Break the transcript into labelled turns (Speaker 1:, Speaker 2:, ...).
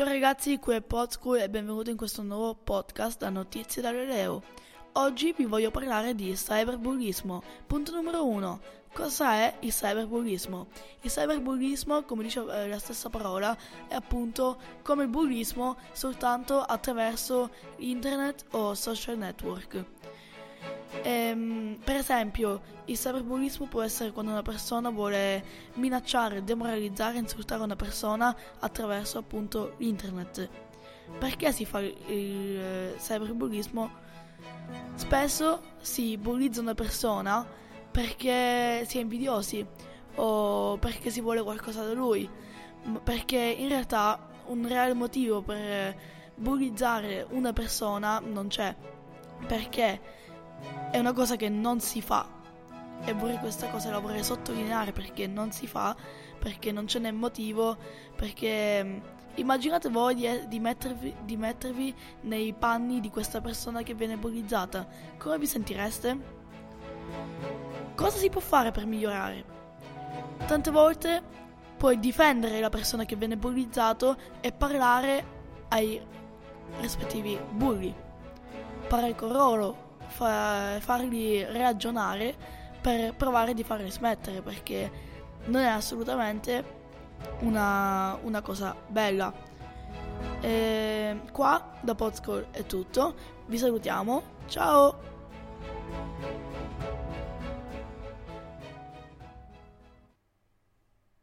Speaker 1: Ciao ragazzi, qui è Podschool e benvenuti in questo nuovo podcast da Notizie da Leo. Oggi vi voglio parlare di cyberbullismo. Punto numero 1. Cosa è il cyberbullismo? Il cyberbullismo, come dice eh, la stessa parola, è appunto come il bullismo soltanto attraverso internet o social network. Ehm, per esempio, il cyberbullismo può essere quando una persona vuole minacciare, demoralizzare, insultare una persona attraverso appunto internet. Perché si fa il, cyberbullismo? Spesso si bullizza una persona perché si è invidiosi o perché si vuole qualcosa da lui, perché in realtà un reale motivo per bullizzare una persona non c'è, perché è una cosa che non si fa e vorrei questa cosa la vorrei sottolineare perché non si fa, perché non ce n'è motivo, perché mm, immaginate voi di, di, mettervi, di mettervi nei panni di questa persona che viene bullizzata, come vi sentireste? Cosa si può fare per migliorare? Tante volte puoi difendere la persona che viene bullizzato e parlare ai rispettivi bulli. Parlare con loro, fa, farli ragionare per provare di farli smettere perché non è assolutamente una, una cosa bella. E qua da Podscore è tutto, vi salutiamo, ciao!